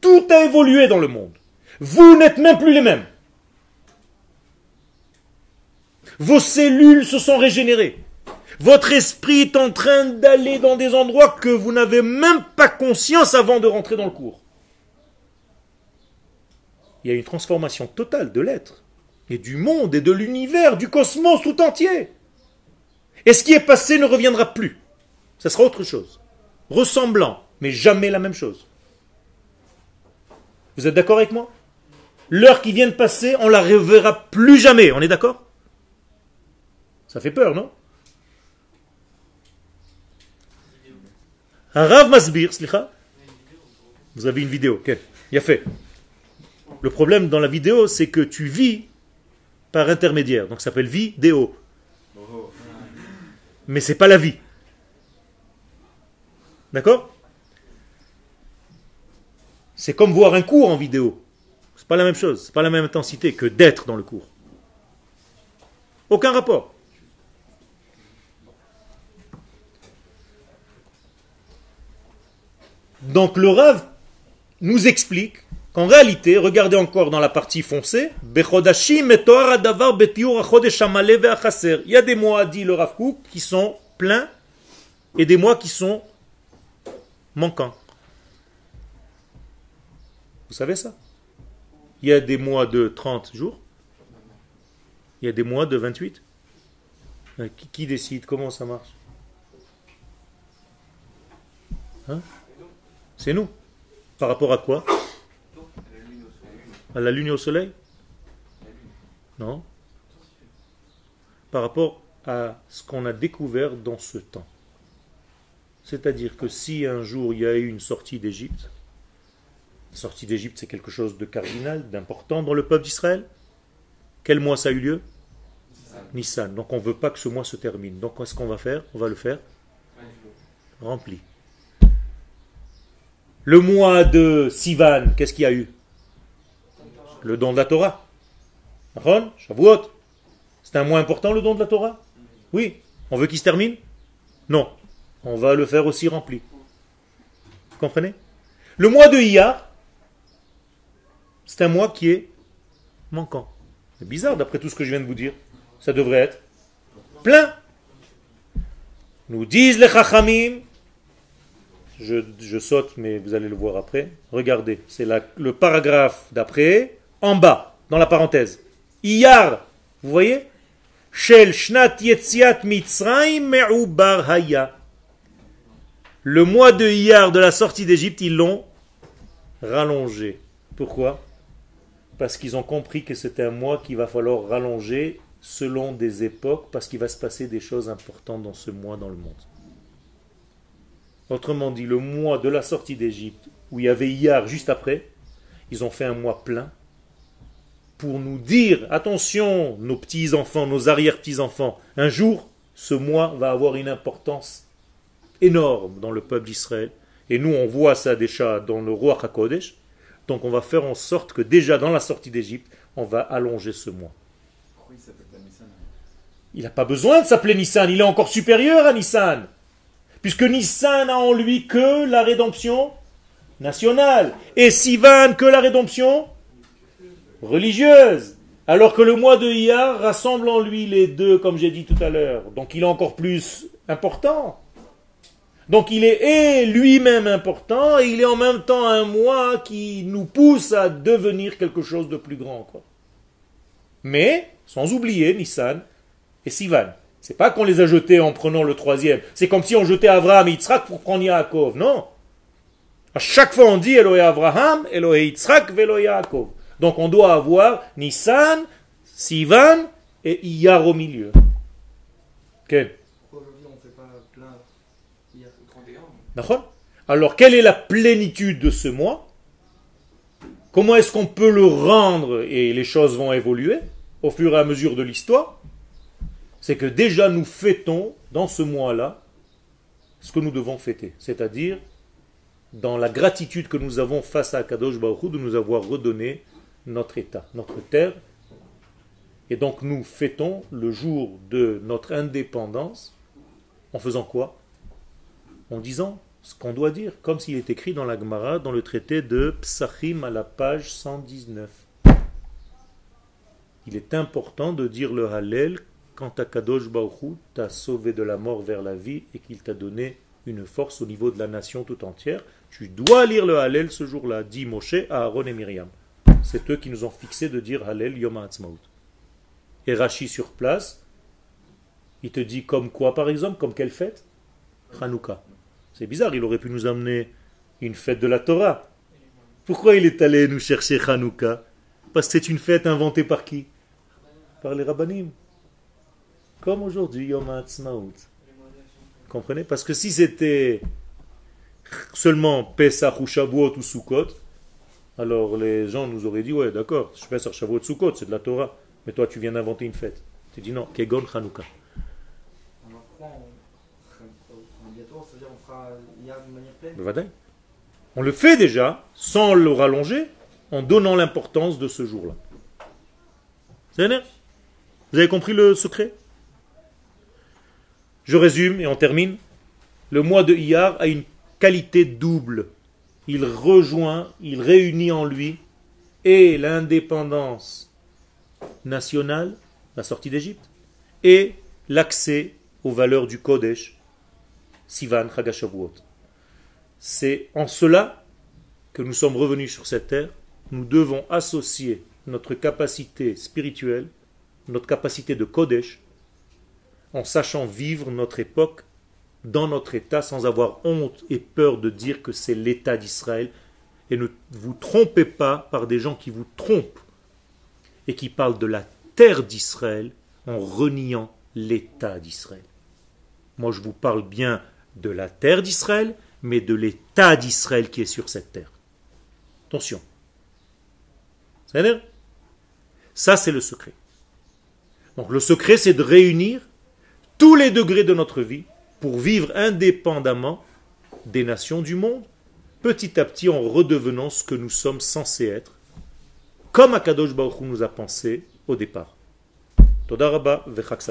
Tout a évolué dans le monde. Vous n'êtes même plus les mêmes. Vos cellules se sont régénérées. Votre esprit est en train d'aller dans des endroits que vous n'avez même pas conscience avant de rentrer dans le cours. Il y a une transformation totale de l'être, et du monde, et de l'univers, du cosmos tout entier. Et ce qui est passé ne reviendra plus. Ça sera autre chose. Ressemblant, mais jamais la même chose. Vous êtes d'accord avec moi? L'heure qui vient de passer, on la reverra plus jamais. On est d'accord? Ça fait peur, non? Un Masbir, Vous avez une vidéo, ok Il a fait. Le problème dans la vidéo, c'est que tu vis par intermédiaire. Donc ça s'appelle vidéo. Mais c'est pas la vie. D'accord? C'est comme voir un cours en vidéo. C'est pas la même chose, c'est pas la même intensité que d'être dans le cours. Aucun rapport. Donc le Rav nous explique qu'en réalité, regardez encore dans la partie foncée, il y a des mois, dit le Rav Kook, qui sont pleins et des mois qui sont manquants. Vous savez ça? Il y a des mois de 30 jours, il y a des mois de 28. Euh, qui, qui décide? Comment ça marche? Hein? C'est nous. Par rapport à quoi? À la lune et au soleil? Non. Par rapport à ce qu'on a découvert dans ce temps. C'est-à-dire que si un jour il y a eu une sortie d'Égypte, sortie d'Égypte c'est quelque chose de cardinal, d'important dans le peuple d'Israël, quel mois ça a eu lieu? Nissan. Donc on ne veut pas que ce mois se termine. Donc qu'est-ce qu'on va faire? On va le faire rempli. Le mois de Sivan, qu'est-ce qu'il y a eu? Le don de la Torah. Shavuot. C'est un mois important le don de la Torah? Oui. On veut qu'il se termine? Non. On va le faire aussi rempli. Vous comprenez? Le mois de Iyar, c'est un mois qui est manquant. C'est bizarre d'après tout ce que je viens de vous dire. Ça devrait être plein. Nous disent les Chachamim, je, saute, mais vous allez le voir après. Regardez, c'est le paragraphe d'après en bas, dans la parenthèse. Iyar, vous voyez? Shel Shnat Haya. Le mois de Iyar de la sortie d'Égypte, ils l'ont rallongé. Pourquoi? Parce qu'ils ont compris que c'était un mois qu'il va falloir rallonger selon des époques, parce qu'il va se passer des choses importantes dans ce mois dans le monde. Autrement dit, le mois de la sortie d'Égypte, où il y avait Iyar juste après, ils ont fait un mois plein pour nous dire, attention, nos petits-enfants, nos arrière-petits-enfants, un jour, ce mois va avoir une importance énorme dans le peuple d'Israël. Et nous, on voit ça déjà dans le roi HaKodesh. Donc on va faire en sorte que déjà dans la sortie d'Égypte, on va allonger ce mois. Pourquoi il s'appelle pas Nissan? Il n'a pas besoin de s'appeler Nissan, il est encore supérieur à Nissan. Puisque Nissan a en lui que la rédemption nationale. Et Sivan que la rédemption religieuse. Alors que le mois de Iyar rassemble en lui les deux, comme j'ai dit tout à l'heure. Donc il est encore plus important. Donc il est lui-même important et il est en même temps un mois qui nous pousse à devenir quelque chose de plus grand. Quoi. Mais, sans oublier, Nissan, et Sivan. C'est pas qu'on les a jetés en prenant le troisième. C'est comme si on jetait Abraham et Yitzhak pour prendre Yaakov. Non. À chaque fois on dit Elohé Abraham, Elohé Yitzhak, Elohé Yaakov. Donc on doit avoir Nissan, Sivan et Iyar au milieu. 31. D'accord Alors quelle est la plénitude de ce mois? Comment est-ce qu'on peut le rendre et les choses vont évoluer au fur et à mesure de l'histoire? C'est que déjà nous fêtons dans ce mois-là ce que nous devons fêter, c'est-à-dire dans la gratitude que nous avons face à Kadosh Baruch de nous avoir redonné notre état, notre terre. Et donc nous fêtons le jour de notre indépendance en faisant quoi? En disant ce qu'on doit dire, comme s'il est écrit dans la Gemara, dans le traité de Psachim à la page 119. Il est important de dire le Hallel quand Akadosh Baruch Hu t'a sauvé de la mort vers la vie et qu'il t'a donné une force au niveau de la nation tout entière. Tu dois lire le Hallel ce jour-là, dit Moshe à Aaron et Myriam. C'est eux qui nous ont fixé de dire Hallel Yom HaAtzmaut. Et Rashi sur place, il te dit comme quoi par exemple, comme quelle fête? Hanouka. C'est bizarre, il aurait pu nous amener une fête de la Torah. Pourquoi il est allé nous chercher Hanouka? Parce que c'est une fête inventée par qui? Par les rabbinim. Comme aujourd'hui, Yom HaAtzmaut. Comprenez? Parce que si c'était seulement Pesach ou Shavuot ou Sukkot, alors les gens nous auraient dit, ouais d'accord, Pesach, Shavuot, Sukkot, c'est de la Torah. Mais toi tu viens d'inventer une fête. Tu dis non, Kegon Hanouka. On on- bientôt, c'est-à-dire on fera hier d'une manière pleine? Bevadaï. On le fait déjà, sans le rallonger, en donnant l'importance de ce jour-là. Vous avez compris le secret? Je résume et on termine. Le mois de Iyar a une qualité double. Il rejoint, il réunit en lui et l'indépendance nationale, la sortie d'Égypte, et l'accès aux valeurs du Kodesh, Sivan Chagashavuot. C'est en cela que nous sommes revenus sur cette terre. Nous devons associer notre capacité spirituelle, notre capacité de Kodesh, en sachant vivre notre époque dans notre état sans avoir honte et peur de dire que c'est l'état d'Israël. Et ne vous trompez pas par des gens qui vous trompent et qui parlent de la terre d'Israël en reniant l'état d'Israël. Moi, je vous parle bien de la terre d'Israël, mais de l'état d'Israël qui est sur cette terre. Attention. Ça, c'est le secret. Donc, le secret, c'est de réunir tous les degrés de notre vie pour vivre indépendamment des nations du monde, petit à petit en redevenant ce que nous sommes censés être, comme Akadosh Baruch nous a pensé au départ. Toda Rabba vechak.